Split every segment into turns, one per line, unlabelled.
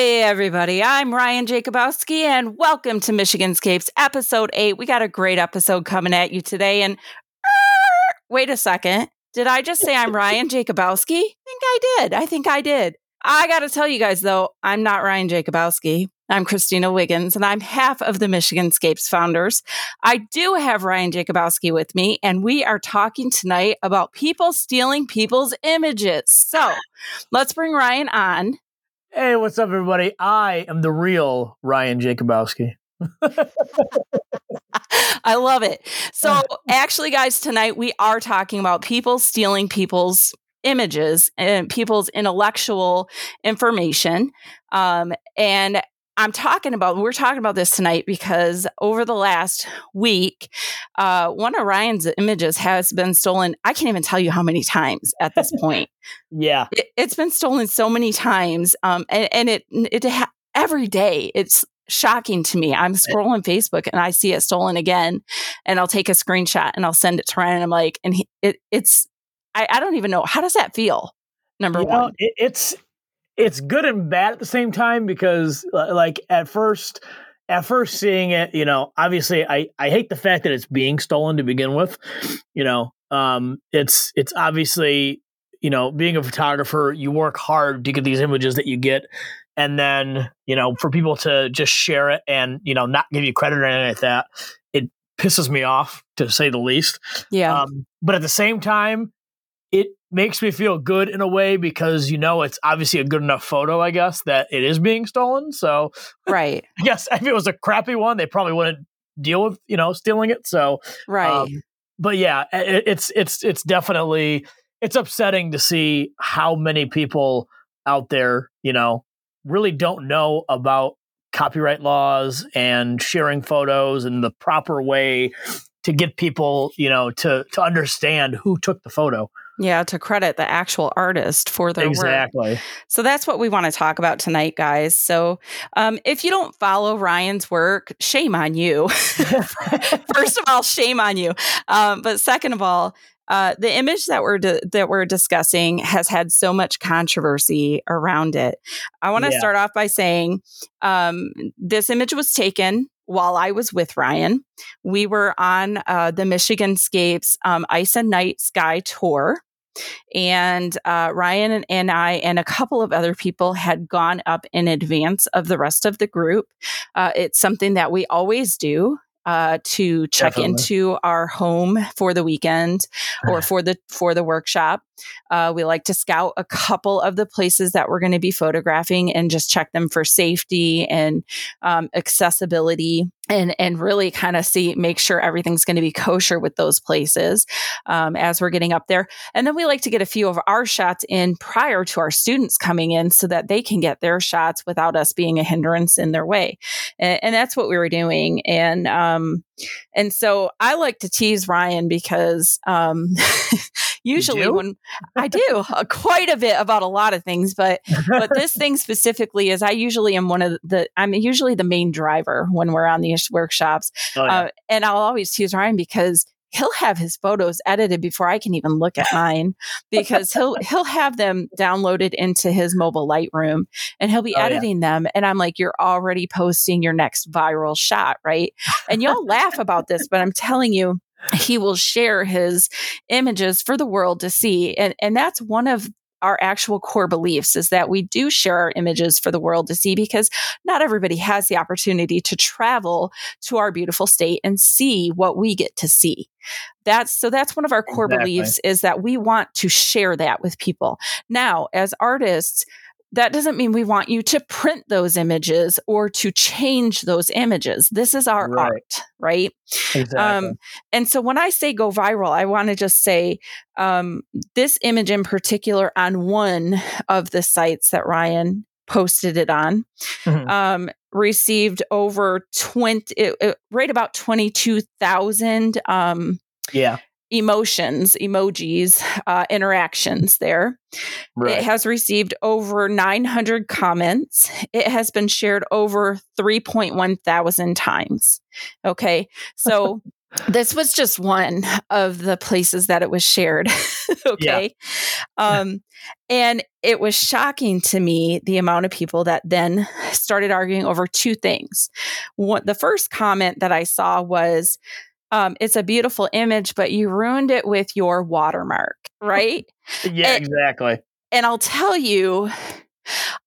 Hey, everybody. I'm Ryan Jacobowski, and welcome to Michiganscapes episode eight. We got a great episode coming at you today. And uh, wait a second. Did I just say I'm Ryan Jacobowski? I think I did. I think I did. I got to tell you guys, though, I'm not Ryan Jacobowski. I'm Christina Wiggins, and I'm half of the Michigan Scapes founders. I do have Ryan Jacobowski with me, and we are talking tonight about people stealing people's images. So let's bring Ryan on.
Hey, what's up, everybody? I am the real Ryan Jacobowski.
I love it. So, actually, guys, tonight we are talking about people stealing people's images and people's intellectual information. Um, and I'm talking about, we're talking about this tonight because over the last week, uh, one of Ryan's images has been stolen. I can't even tell you how many times at this point.
yeah.
It, has been stolen so many times. Um, and, and it, it, ha- every day it's shocking to me. I'm scrolling Facebook and I see it stolen again, and I'll take a screenshot and I'll send it to Ryan. And I'm like, and he, it, it's, I, I, don't even know. How does that feel? Number
you
one,
know, it, it's it's good and bad at the same time because like at first at first seeing it you know obviously i i hate the fact that it's being stolen to begin with you know um it's it's obviously you know being a photographer you work hard to get these images that you get and then you know for people to just share it and you know not give you credit or anything like that it pisses me off to say the least.
Yeah.
Um, but at the same time makes me feel good in a way because you know it's obviously a good enough photo, I guess, that it is being stolen. So
right,
I guess if it was a crappy one, they probably wouldn't deal with you know stealing it. So
right, um,
but yeah, it, it's it's it's definitely it's upsetting to see how many people out there, you know, really don't know about copyright laws and sharing photos and the proper way to get people, you know, to to understand who took the photo.
Yeah, to credit the actual artist for their
exactly.
work. Exactly. So that's what we want to talk about tonight, guys. So um, if you don't follow Ryan's work, shame on you. First of all, shame on you. Um, but second of all, uh, the image that we're di- that we're discussing has had so much controversy around it. I want to yeah. start off by saying um, this image was taken while I was with Ryan. We were on uh, the Michiganscapes um, Ice and Night Sky tour. And uh, Ryan and I and a couple of other people had gone up in advance of the rest of the group. Uh, it's something that we always do uh, to check Definitely. into our home for the weekend or for the for the workshop. Uh, we like to scout a couple of the places that we're going to be photographing and just check them for safety and um, accessibility and and really kind of see make sure everything's going to be kosher with those places um, as we're getting up there. And then we like to get a few of our shots in prior to our students coming in so that they can get their shots without us being a hindrance in their way. And, and that's what we were doing. And um, and so i like to tease ryan because um, usually when I do uh, quite a bit about a lot of things, but but this thing specifically is I usually am one of the I'm usually the main driver when we're on these workshops, oh, yeah. uh, and I'll always tease Ryan because he'll have his photos edited before I can even look at mine because he'll he'll have them downloaded into his mobile Lightroom and he'll be oh, editing yeah. them and I'm like you're already posting your next viral shot, right? And you'll laugh about this, but I'm telling you he will share his images for the world to see. And, and that's one of our actual core beliefs is that we do share our images for the world to see because not everybody has the opportunity to travel to our beautiful state and see what we get to see. That's so that's one of our core exactly. beliefs is that we want to share that with people. Now, as artists, that doesn't mean we want you to print those images or to change those images. This is our right. art, right?
Exactly. Um,
and so when I say go viral, I want to just say um, this image in particular on one of the sites that Ryan posted it on mm-hmm. um, received over 20, it, it, right about 22,000 um,
yeah
emotions, emojis, uh, interactions there. Right. It has received over 900 comments. It has been shared over 3.1 thousand times. Okay. So this was just one of the places that it was shared. okay. Yeah. Um, and it was shocking to me the amount of people that then started arguing over two things. One, the first comment that I saw was, um, it's a beautiful image, but you ruined it with your watermark, right?
yeah, and, exactly.
And I'll tell you,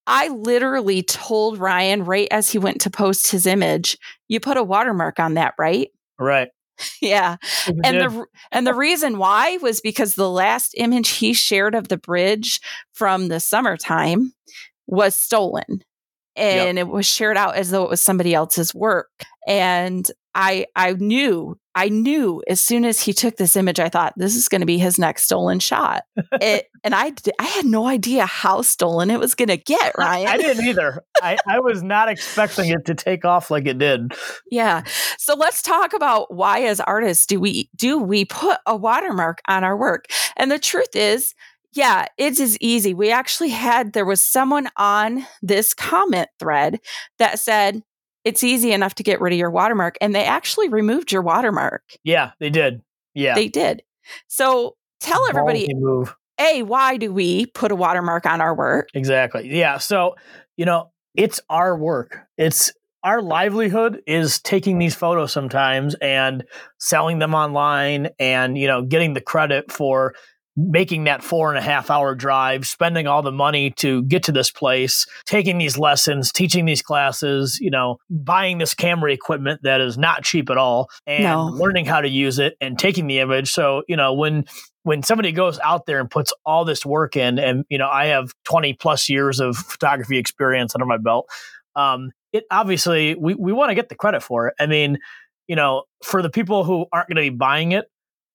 I literally told Ryan right as he went to post his image, you put a watermark on that, right?
Right.
Yeah. And the and the reason why was because the last image he shared of the bridge from the summertime was stolen and yep. it was shared out as though it was somebody else's work. And I I knew I knew as soon as he took this image, I thought this is going to be his next stolen shot. it, and I I had no idea how stolen it was going to get. Ryan,
I didn't either. I I was not expecting it to take off like it did.
Yeah. So let's talk about why, as artists, do we do we put a watermark on our work? And the truth is yeah, it is easy. We actually had, there was someone on this comment thread that said, it's easy enough to get rid of your watermark. And they actually removed your watermark.
Yeah, they did. Yeah.
They did. So tell everybody. A, why do we put a watermark on our work?
Exactly. Yeah. So, you know, it's our work. It's our livelihood is taking these photos sometimes and selling them online and, you know, getting the credit for making that four and a half hour drive, spending all the money to get to this place, taking these lessons, teaching these classes, you know, buying this camera equipment that is not cheap at all and no. learning how to use it and taking the image. So, you know, when when somebody goes out there and puts all this work in and you know, I have 20 plus years of photography experience under my belt, um, it obviously we, we want to get the credit for it. I mean, you know, for the people who aren't going to be buying it,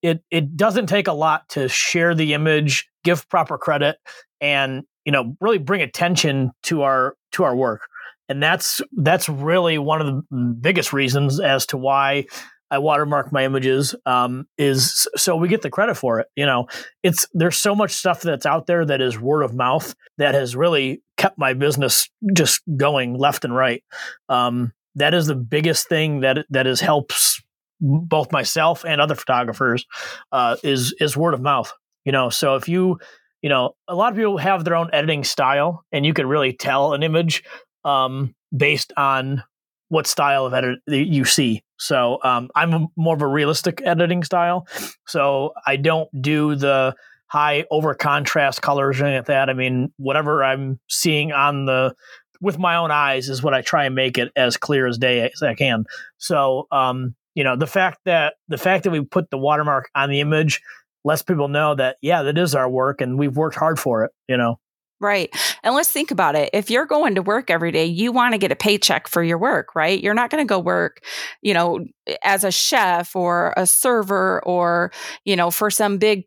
it it doesn't take a lot to share the image, give proper credit, and you know really bring attention to our to our work. And that's that's really one of the biggest reasons as to why I watermark my images um, is so we get the credit for it. You know, it's there's so much stuff that's out there that is word of mouth that has really kept my business just going left and right. Um, that is the biggest thing that that has helps both myself and other photographers uh, is is word of mouth. You know, so if you you know a lot of people have their own editing style, and you can really tell an image um, based on what style of edit you see. So um, I'm more of a realistic editing style, so I don't do the high over contrast colors or anything like that. I mean, whatever I'm seeing on the with my own eyes is what I try and make it as clear as day as I can. So um, you know the fact that the fact that we put the watermark on the image lets people know that yeah that is our work and we've worked hard for it you know
Right. And let's think about it. If you're going to work every day, you want to get a paycheck for your work, right? You're not going to go work, you know, as a chef or a server or, you know, for some big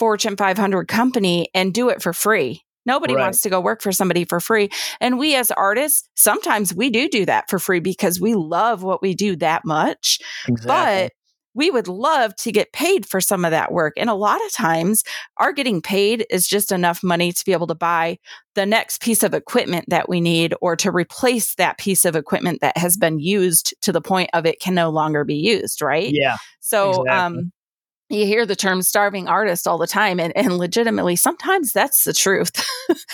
Fortune 500 company and do it for free. Nobody right. wants to go work for somebody for free. And we as artists, sometimes we do do that for free because we love what we do that much. Exactly. But we would love to get paid for some of that work. And a lot of times, our getting paid is just enough money to be able to buy the next piece of equipment that we need or to replace that piece of equipment that has been used to the point of it can no longer be used, right?
Yeah.
So, exactly. um, you hear the term starving artist all the time and, and legitimately sometimes that's the truth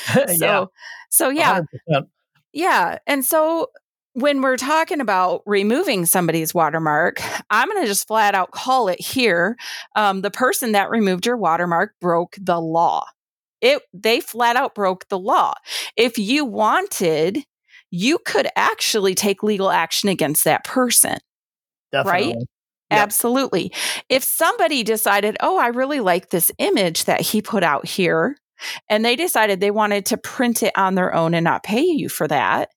so yeah. so yeah 100%. yeah and so when we're talking about removing somebody's watermark i'm going to just flat out call it here um, the person that removed your watermark broke the law it they flat out broke the law if you wanted you could actually take legal action against that person Definitely. right Yep. Absolutely. If somebody decided, oh, I really like this image that he put out here, and they decided they wanted to print it on their own and not pay you for that,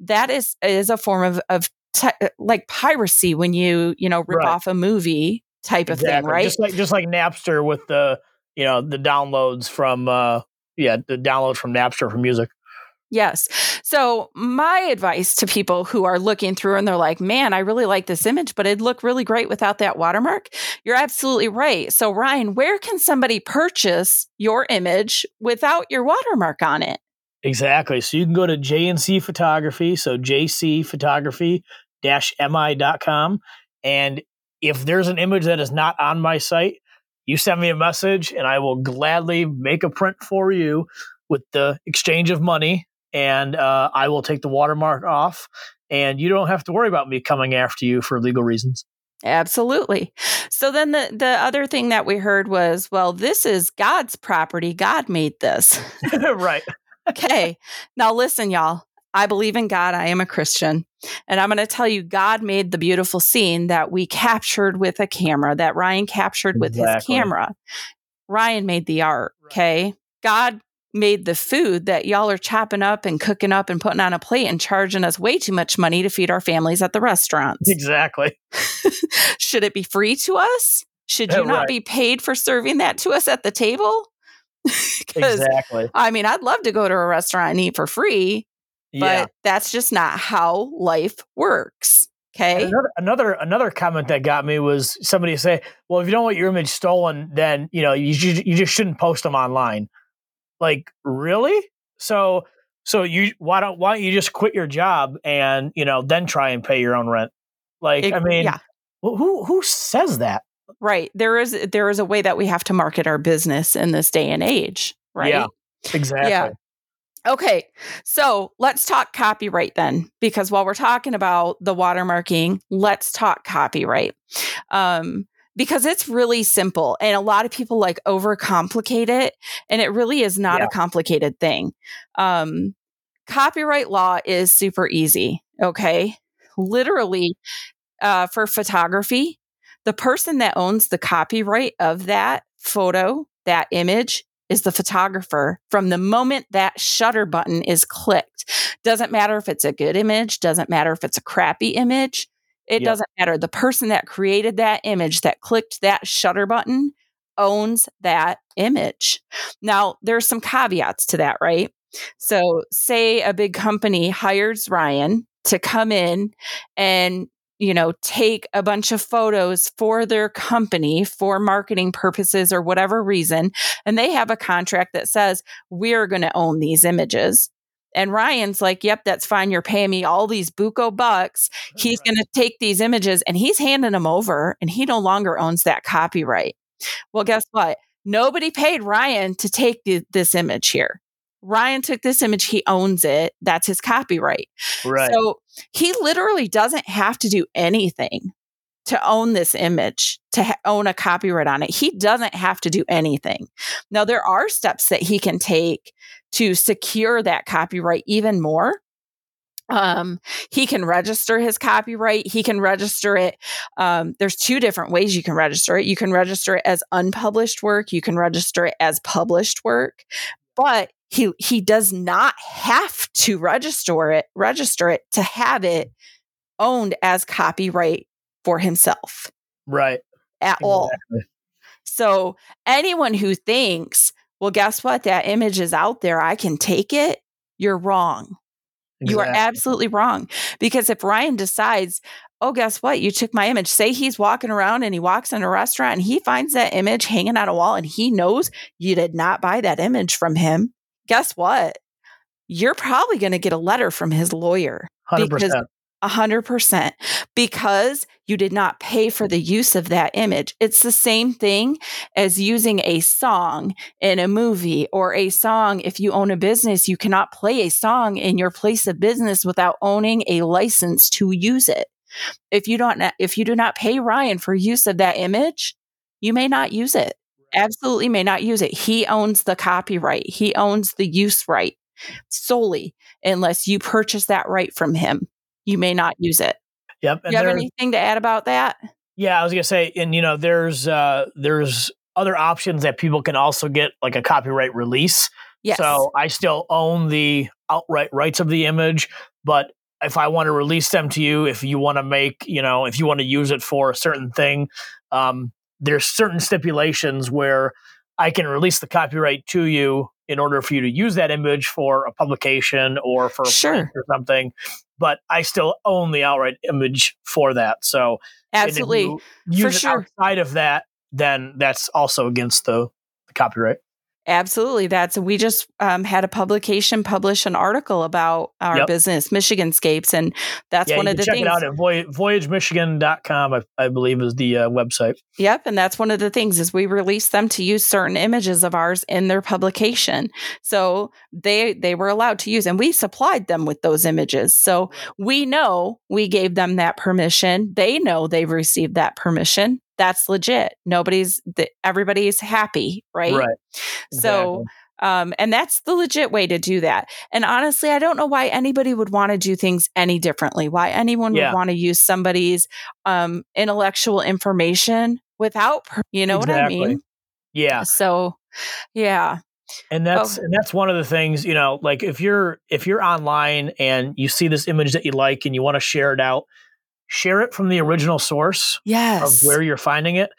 that is is a form of of te- like piracy when you you know rip right. off a movie type exactly. of thing, right?
Just like just like Napster with the you know the downloads from uh yeah the downloads from Napster for music.
Yes. So, my advice to people who are looking through and they're like, man, I really like this image, but it'd look really great without that watermark. You're absolutely right. So, Ryan, where can somebody purchase your image without your watermark on it?
Exactly. So, you can go to JNC Photography, so jcphotography mi.com, and if there's an image that is not on my site, you send me a message and I will gladly make a print for you with the exchange of money and uh, I will take the watermark off and you don't have to worry about me coming after you for legal reasons.
Absolutely. So then the the other thing that we heard was, well, this is God's property. God made this.
right.
okay. Now listen, y'all. I believe in God. I am a Christian. And I'm going to tell you, God made the beautiful scene that we captured with a camera, that Ryan captured with exactly. his camera. Ryan made the art. Okay. God made the food that y'all are chopping up and cooking up and putting on a plate and charging us way too much money to feed our families at the restaurants.
Exactly.
Should it be free to us? Should you not right. be paid for serving that to us at the table?
exactly.
I mean, I'd love to go to a restaurant and eat for free, yeah. but that's just not how life works. Okay.
Another, another, another comment that got me was somebody say, "Well, if you don't want your image stolen, then you know you you just shouldn't post them online." Like, really? So, so you why don't why don't you just quit your job and you know then try and pay your own rent? Like, it, I mean, yeah. who who says that?
Right. There is there is a way that we have to market our business in this day and age. Right.
Yeah. Exactly. Yeah.
Okay, so let's talk copyright then, because while we're talking about the watermarking, let's talk copyright. Um, because it's really simple and a lot of people like overcomplicate it, and it really is not yeah. a complicated thing. Um, copyright law is super easy. Okay, literally, uh, for photography, the person that owns the copyright of that photo, that image, is the photographer from the moment that shutter button is clicked. Doesn't matter if it's a good image, doesn't matter if it's a crappy image. It yep. doesn't matter. The person that created that image, that clicked that shutter button, owns that image. Now, there's some caveats to that, right? So, say a big company hires Ryan to come in and you know, take a bunch of photos for their company for marketing purposes or whatever reason. And they have a contract that says, we're going to own these images. And Ryan's like, yep, that's fine. You're paying me all these buco bucks. He's going to take these images and he's handing them over and he no longer owns that copyright. Well, guess what? Nobody paid Ryan to take the, this image here. Ryan took this image, he owns it. That's his copyright.
Right.
So he literally doesn't have to do anything to own this image, to ha- own a copyright on it. He doesn't have to do anything. Now, there are steps that he can take to secure that copyright even more. Um, he can register his copyright. He can register it. Um, there's two different ways you can register it. You can register it as unpublished work. You can register it as published work. But he he does not have to register it register it to have it owned as copyright for himself
right
at exactly. all so anyone who thinks well guess what that image is out there i can take it you're wrong exactly. you are absolutely wrong because if ryan decides oh guess what you took my image say he's walking around and he walks in a restaurant and he finds that image hanging on a wall and he knows you did not buy that image from him guess what? You're probably going to get a letter from his lawyer.
100%. Because,
100% because you did not pay for the use of that image. It's the same thing as using a song in a movie or a song. If you own a business, you cannot play a song in your place of business without owning a license to use it. If you don't, if you do not pay Ryan for use of that image, you may not use it absolutely may not use it. He owns the copyright, he owns the use right solely unless you purchase that right from him. You may not use it.
Yep.
Do you have anything to add about that?
Yeah, I was gonna say, and you know, there's uh there's other options that people can also get like a copyright release.
Yes.
So I still own the outright rights of the image, but if I want to release them to you, if you want to make, you know, if you want to use it for a certain thing, um, there's certain stipulations where I can release the copyright to you in order for you to use that image for a publication or for a
sure.
or something. But I still own the outright image for that. So
absolutely,
use
for
it
sure.
outside of that, then that's also against the, the copyright.
Absolutely. That's we just um, had a publication publish an article about our
Yep.
business, Michiganscapes, and that's
yeah,
one of the
check
things.
it out at voy- voyagemichigan.com, I, I believe is the uh, website.
Yep, and that's one of the things is we released them to use certain images of ours in their publication. So they they were allowed to use and we supplied them with those images. So we know we gave them that permission. They know they've received that permission. That's legit. Nobody's th- everybody's happy, right?
Right.
So um, and that's the legit way to do that. And honestly, I don't know why anybody would want to do things any differently. Why anyone
Yeah.
would want to use somebody's um, intellectual information without, you know what I mean?
yeah.
So, yeah,
and that's
Oh.
and that's one of the things you know like if you're if you're online and you see this image that you like and you want to share it out share it from the original source
yes,
of where you're finding it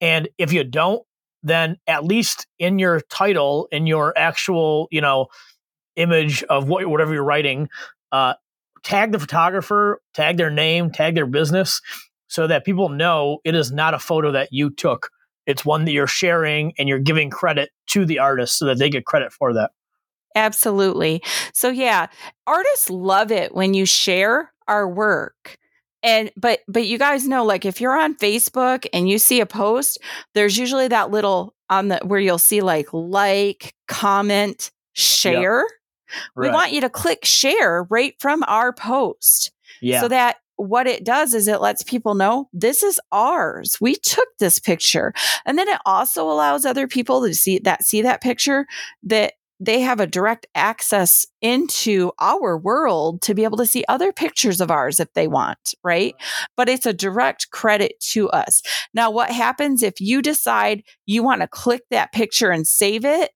and if you don't then at least in your title in your actual you know image of what whatever you're writing uh tag the photographer tag their name tag their business so that people know it is not a photo that you took it's one that you're sharing and you're giving credit to the artist so that they get credit for that
absolutely. So, yeah, artists love it when you share our work. And but but you guys know like if you're on Facebook and you see a post, there's usually that little on the where you'll see like like, comment, share. We
Right.
want you to click share right from our post.
yeah
So that what it does is it lets people know this is ours. We took this picture. And then it also allows other people to see that see that picture that they have a direct access into our world to be able to see other pictures of ours if they want, right? But it's a direct credit to us. Now, what happens if you decide you want to click that picture and save it?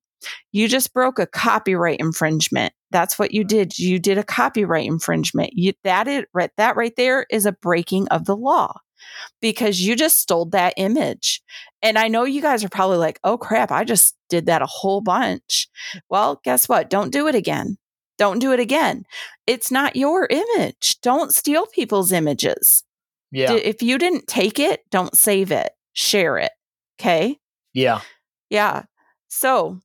You just broke a copyright infringement. That's what you did. You did a copyright infringement. You, that right. That right there is a breaking of the law because you just stole that image. And I know you guys are probably like, "Oh crap! I just did that a whole bunch." Well, guess what? Don't do it again. Don't do it again. It's not your image. Don't steal people's images.
yeah
If you didn't take it, don't save it. Share it. Okay.
yeah
Yeah. So,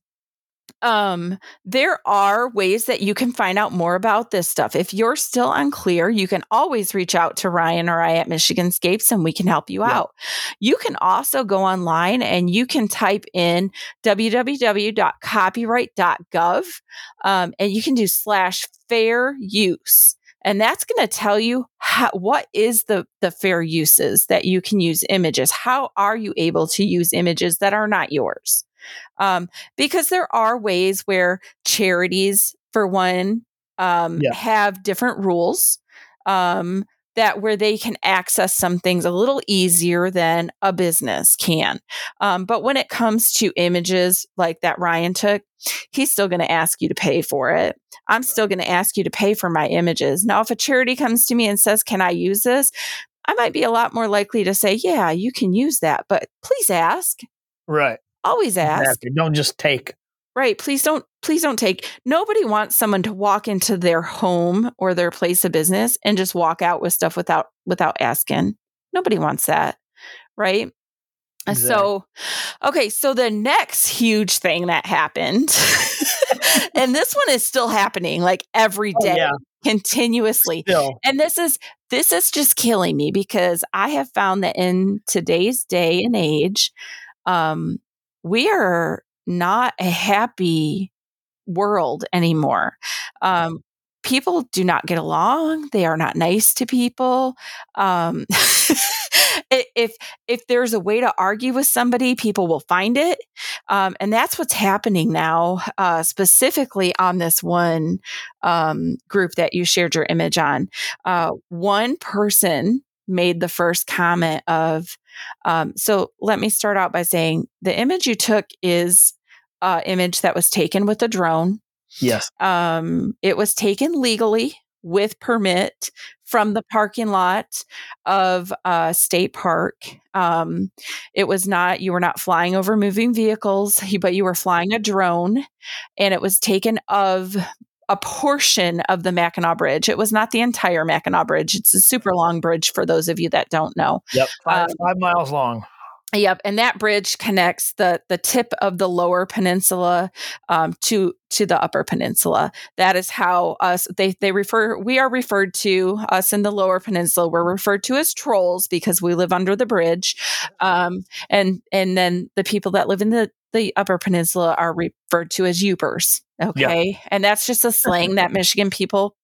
um, there are ways that you can find out more about this stuff. If you're still unclear, you can always reach out to Ryan or I at Michiganscapes and we can help you
Yeah.
out. You can also go online and you can type in www.copyright.gov um, and you can do slash fair use. And that's going to tell you how, what is the, the fair uses that you can use images. How are you able to use images that are not yours? Um, because there are ways where charities, for one, um,
Yeah.
have different rules um, that where they can access some things a little easier than a business can. Um, but when it comes to images like that Ryan took, he's still going to ask you to pay for it. I'm still going to ask you to pay for my images. Now, if a charity comes to me and says, Can I use this? I might be a lot more likely to say, Yeah, you can use that, but please ask.
right
Always ask.
Exactly. don't just take
Right. Please don't please don't take nobody wants someone to walk into their home or their place of business and just walk out with stuff without without asking. Nobody wants that. Right? Uh, So okay, so the next huge thing that happened and this one is still happening like every day, Oh,
yeah
continuously.
still
And this is this is just killing me because I have found that in today's day and age, um, we are not a happy world anymore. Um, people do not get along. They are not nice to people. Um, if if there's a way to argue with somebody, people will find it, um, and that's what's happening now, uh, specifically on this one um, group that you shared your image on. Uh, one person made the first comment of, um, so let me start out by saying the image you took is uh, image that was taken with a drone.
yes
Um, it was taken legally with permit from the parking lot of uh, State Park. Um, it was not, you were not flying over moving vehicles, but you were flying a drone, and it was taken of a portion of the Mackinac Bridge. It was not the entire Mackinac Bridge. It's a super long bridge for those of you that don't know.
yep five,
Um,
five miles long
Yep, and that bridge connects the the tip of the lower peninsula um, to to the upper peninsula. That is how us they they refer we are referred to us in the lower peninsula. We're referred to as trolls because we live under the bridge, um, and and then the people that live in the the upper peninsula are referred to as Yoopers. Okay, and that's just a slang that Michigan people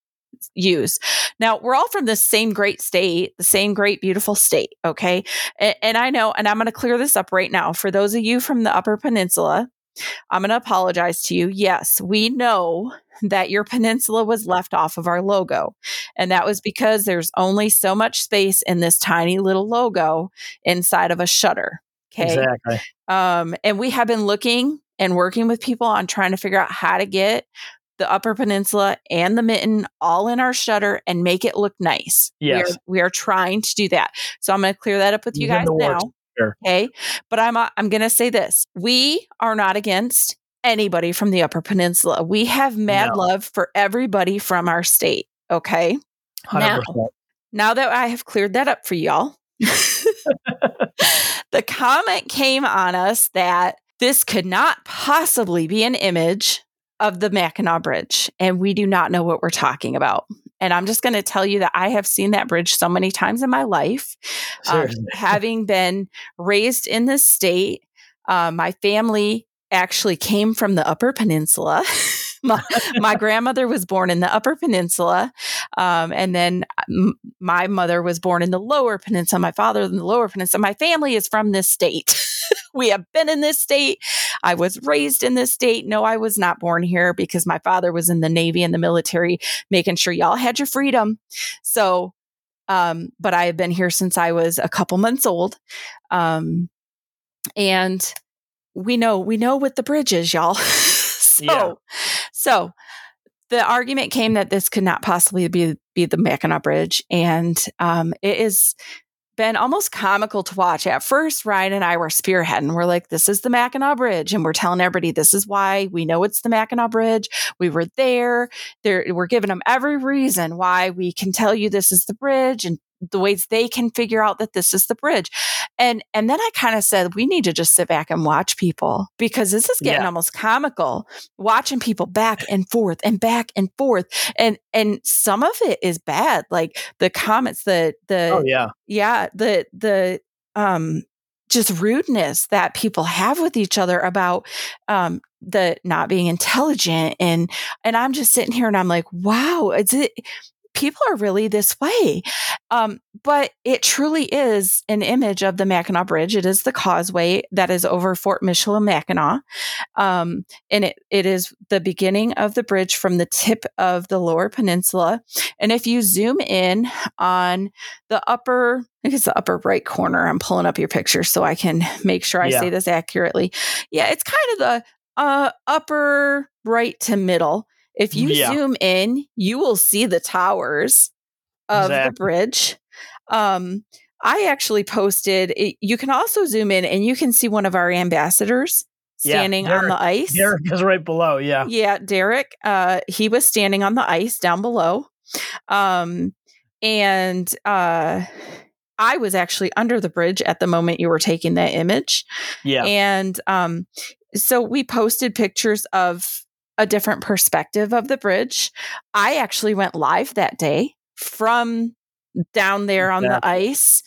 use. Now, we're all from the same great state, the same great, beautiful state. Okay. And, and I know, and I'm going to clear this up right now. For those of you from the Upper Peninsula, I'm going to apologize to you. Yes, we know that your peninsula was left off of our logo. And that was because there's only so much space in this tiny little logo inside of a shutter. Okay.
Exactly.
Um, and we have been looking and working with people on trying to figure out how to get the Upper Peninsula and the Mitten all in our shutter and make it look nice.
Yes.
We are, we are trying to do that. So I'm going to clear that up with you guys now.
Sure.
Okay. But I'm, uh, I'm going to say this we are not against anybody from the Upper Peninsula. We have mad
No.
love for everybody from our state. Okay. Now,
100%.
now that I have cleared that up for y'all, the comment came on us that this could not possibly be an image of the Mackinac Bridge, and we do not know what we're talking about. And I'm just going to tell you that I have seen that bridge so many times in my life. Um, having been raised in this state, uh, my family actually came from the Upper Peninsula. my, my grandmother was born in the Upper Peninsula, um, and then m- my mother was born in the Lower Peninsula. My father in the Lower Peninsula. My family is from this state. We have been in this state. I was raised in this state. No, I was not born here because my father was in the Navy and the military, making sure y'all had your freedom. So, um, but I have been here since I was a couple months old. Um, and we know, we know what the bridge is, y'all. so,
Yeah.
so the argument came that this could not possibly be, be the Mackinac Bridge. And, um, it is, been almost comical to watch. At first, Ryan and I were spearheading. We're like, this is the Mackinac Bridge. And we're telling everybody this is why we know it's the Mackinac Bridge. We were there. there we're giving them every reason why we can tell you this is the bridge and the ways they can figure out that this is the bridge. And and then I kind of said, we need to just sit back and watch people because this is getting
Yeah.
almost comical. Watching people back and forth and back and forth. And and some of it is bad. Like the comments, the the
Oh, yeah.
yeah the the um just rudeness that people have with each other about um the not being intelligent and and i'm just sitting here and i'm like wow it's it people are really this way um but it truly is an image of the mackinac bridge it is the causeway that is over fort michilimackinac um and it it is the beginning of the bridge from the tip of the lower peninsula and if you zoom in on the upper I think it's the upper right corner. I'm pulling up your picture so I can make sure I
Yeah.
say this accurately. Yeah, it's kind of the uh, upper right to middle. If you
Yeah.
zoom in, you will see the towers of the bridge. Um, I actually posted. It, you can also zoom in and you can see one of our ambassadors
Yeah,
standing on the ice.
Derek is right below. Yeah.
Yeah, Derek. Uh, he was standing on the ice down below, um, and uh, I was actually under the bridge at the moment you were taking that image.
Yeah.
And um, so we posted pictures of a different perspective of the bridge. I actually went live that day from down there on the ice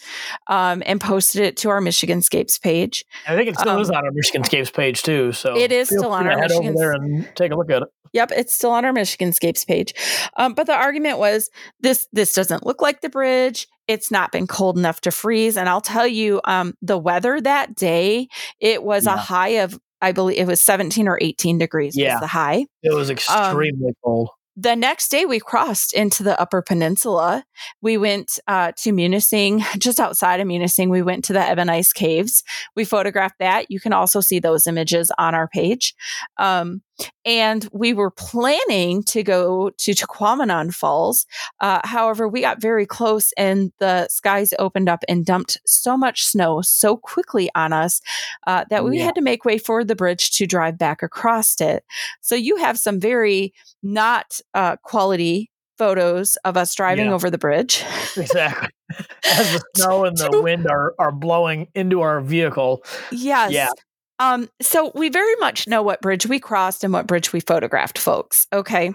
um, and posted it to our Michigan Scapes page.
I think it still
Um,
is on our Michigan Scapes page too. So
It is still on our
head
Michigan
over there and take a look at it.
Yep, it's still on our Michigan Scapes page. Um, but the argument was this this doesn't look like the bridge. It's not been cold enough to freeze. And I'll tell you, um, the weather that day, it was a high of I believe it was 17 or 18 degrees
Yeah.
was the high.
It was extremely cold.
The next day we crossed into the upper peninsula. We went uh, to Munising, just outside of Munising. We went to the Eben Ice Caves. We photographed that. You can also see those images on our page. Um, and we were planning to go to Tahquamenon Falls. Uh, however, we got very close and the skies opened up and dumped so much snow so quickly on us uh, that we
Yeah.
had to make way for the bridge to drive back across it. So you have some very not uh, quality photos of us driving
Yeah.
over the bridge.
Exactly. as the snow and the wind are are blowing into our vehicle.
Yes.
Yeah.
Um, so we very much know what bridge we crossed and what bridge we photographed, folks. Okay.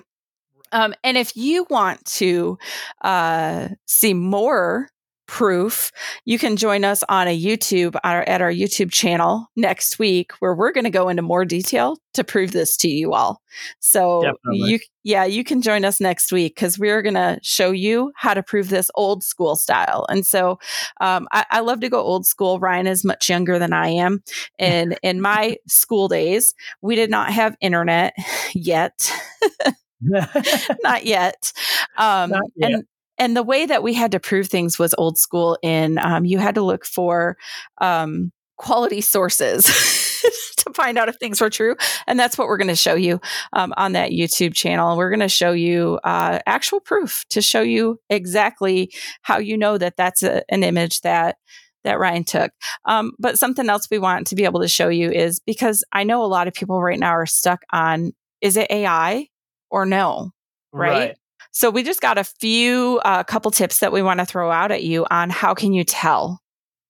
Um, and if you want to uh, see more proof, you can join us on a YouTube our, at our YouTube channel next week, where we're going to go into more detail to prove this to you all. So
Definitely.
you, yeah, you can join us next week because we're going to show you how to prove this old school style. And so um, I, I love to go old school. Ryan is much younger than I am, and in my school days, we did not have internet yet. not yet. Um,
Not yet.
And and the way that we had to prove things was old school. In um, you had to look for um, quality sources to find out if things were true, and that's what we're going to show you um, on that YouTube channel. We're going to show you uh, actual proof to show you exactly how you know that that's a, an image that that Ryan took. Um, but something else we want to be able to show you is because I know a lot of people right now are stuck on is it AI or no? right? So we just got a few, a uh, couple tips that we want to throw out at you on how can you tell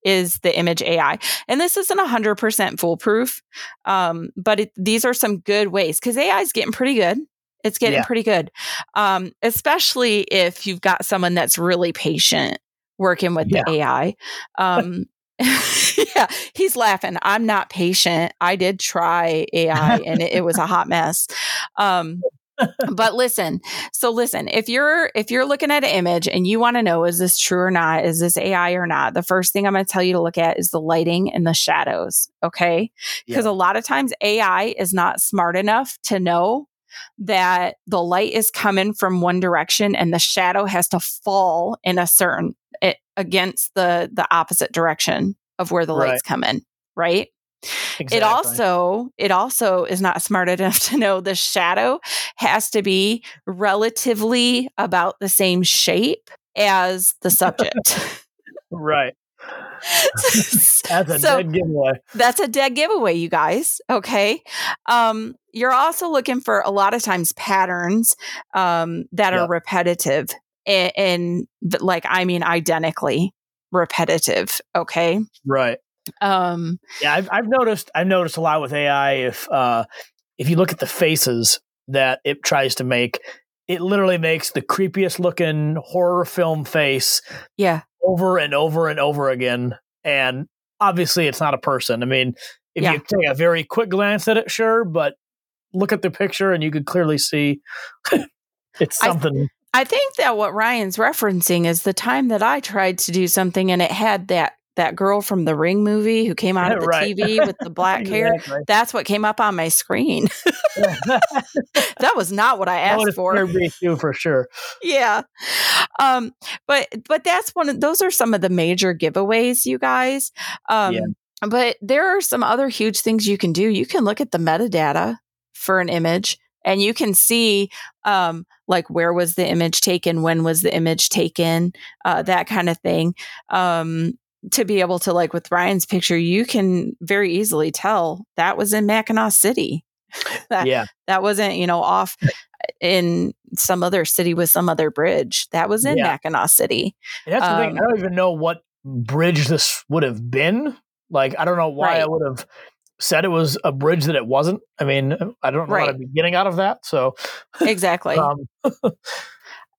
is the image AI. And this isn't 100% foolproof, um, but it, these are some good ways because AI is getting pretty good. It's getting
Yeah.
pretty good, um, especially if you've got someone that's really patient working with
Yeah.
the AI. Um, yeah, he's laughing. I'm not patient. I did try AI and it, it was a hot mess. Um, but listen, so listen, if you're if you're looking at an image and you want to know is this true or not, is this AI or not, the first thing I'm going to tell you to look at is the lighting and the shadows, okay? Because a lot of times AI is not smart enough to know that the light is coming from one direction and the shadow has to fall in a certain it, against the the opposite direction of where the
Right.
lights come in, right?
Exactly.
It also it also is not smart enough to know the shadow has to be relatively about the same shape as the subject.
right. That's a
So-
dead giveaway.
That's a dead giveaway, you guys. Okay. Um, you're also looking for a lot of times patterns um, that are repetitive and, and like I mean identically repetitive. Okay.
Right.
Um,
Yeah, I've, I've noticed. I've noticed a lot with AI. If uh, if you look at the faces that it tries to make, it literally makes the creepiest looking horror film face
yeah.
over and over and over again. And obviously, it's not a person. I mean, if
Yeah.
you take a very quick glance at it, sure, but look at the picture and you could clearly see it's
I-
something.
I think that what Ryan's referencing is the time that I tried to do something and it had that that girl from the Ring movie who came out of the
Right.
TV with the black hair. That's what came up on my screen. that was not what I asked for.
for sure.
yeah. Um, but but that's one of those are some of the major giveaways, you guys. Um
Yeah.
but there are some other huge things you can do. You can look at the metadata for an image and you can see um like where was the image taken, when was the image taken, uh that kind of thing. Um to be able to like with Ryan's picture, you can very easily tell that was in Mackinac City. That-
Yeah.
That wasn't, you know, off in some other city with some other bridge. That was in
Yeah.
Mackinac City.
And that's the thing.
Um,
I don't even know what bridge this would have been. Like, I don't know why I would have said it was a bridge that it wasn't. I mean, I don't know what
Right.
I'd be getting out of that. So,
Exactly.
um,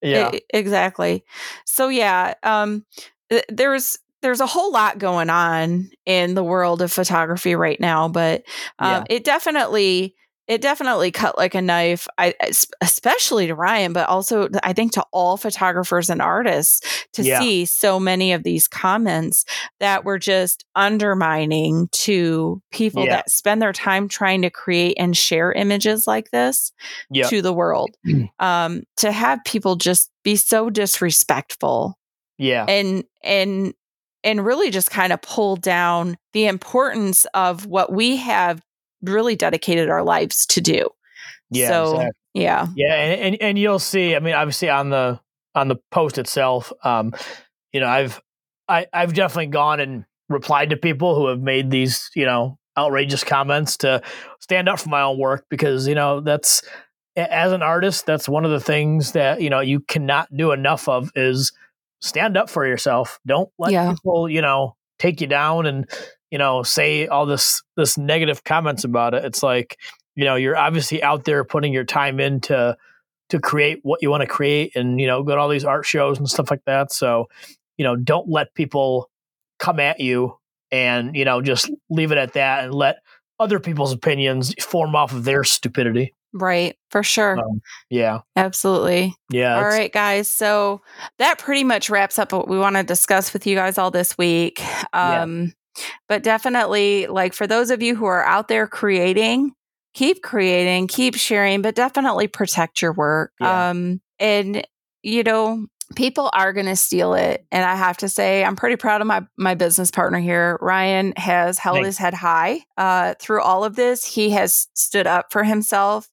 yeah,
E- exactly. So yeah, um, th- there's there's a whole lot going on in the world of photography right now, but um, it definitely it definitely cut like a knife. I especially to Ryan, but also I think to all photographers and artists to
Yeah.
see so many of these comments that were just undermining to people
Yeah.
that spend their time trying to create and share images like this
yeah,
to the world. um, to have people just be so disrespectful
yeah,
and and and really just kind of pull down the importance of what we have really dedicated our lives to do.
yeah.
so
exactly.
yeah,
Yeah, and, and and you'll see. I mean, obviously on the on the post itself, um, you know, I've I I've definitely gone and replied to people who have made these, you know, outrageous comments to stand up for my own work because you know that's as an artist, that's one of the things that you know you cannot do enough of is stand up for yourself. Don't let
Yeah.
people, you know, take you down and, you know, say all this this negative comments about it. It's like, you know, you're obviously out there putting your time into to create what you want to create and, you know, go to all these art shows and stuff like that. So, you know, don't let people come at you and, you know, just leave it at that and let other people's opinions form off of their stupidity.
Right. For sure.
Um, yeah.
Absolutely.
Yeah.
All right, guys. So that pretty much wraps up what we want to discuss with you guys all this week.
Yeah.
Um, But definitely, like for those of you who are out there creating, keep creating, keep sharing, but definitely protect your work.
Yeah.
Um, and you know, people are going to steal it, and I have to say, I'm pretty proud of my my business partner here. Ryan has held
Thanks.
his head high uh, through all of this. He has stood up for himself,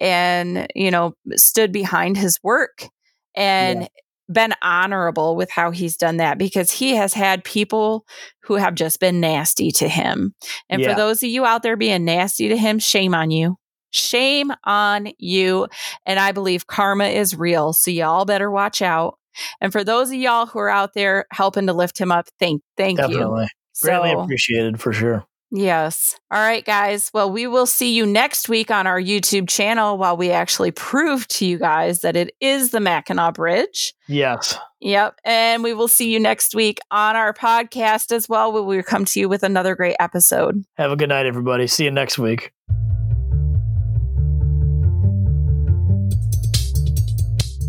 and you know, stood behind his work, and been honorable with how he's done that because he has had people who have just been nasty to him. And
Yeah.
for those of you out there being nasty to him, shame on you. Shame on you. And I believe karma is real. So y'all better watch out. And for those of y'all who are out there helping to lift him up, thank thank you.
Definitely. Greatly
So,
appreciated for sure.
yes. All right, guys. Well, we will see you next week on our YouTube channel while we actually prove to you guys that it is the Mackinac Bridge.
Yes.
Yep. And we will see you next week on our podcast as well, where we will come to you with another great episode.
Have a good night, everybody. See you next week.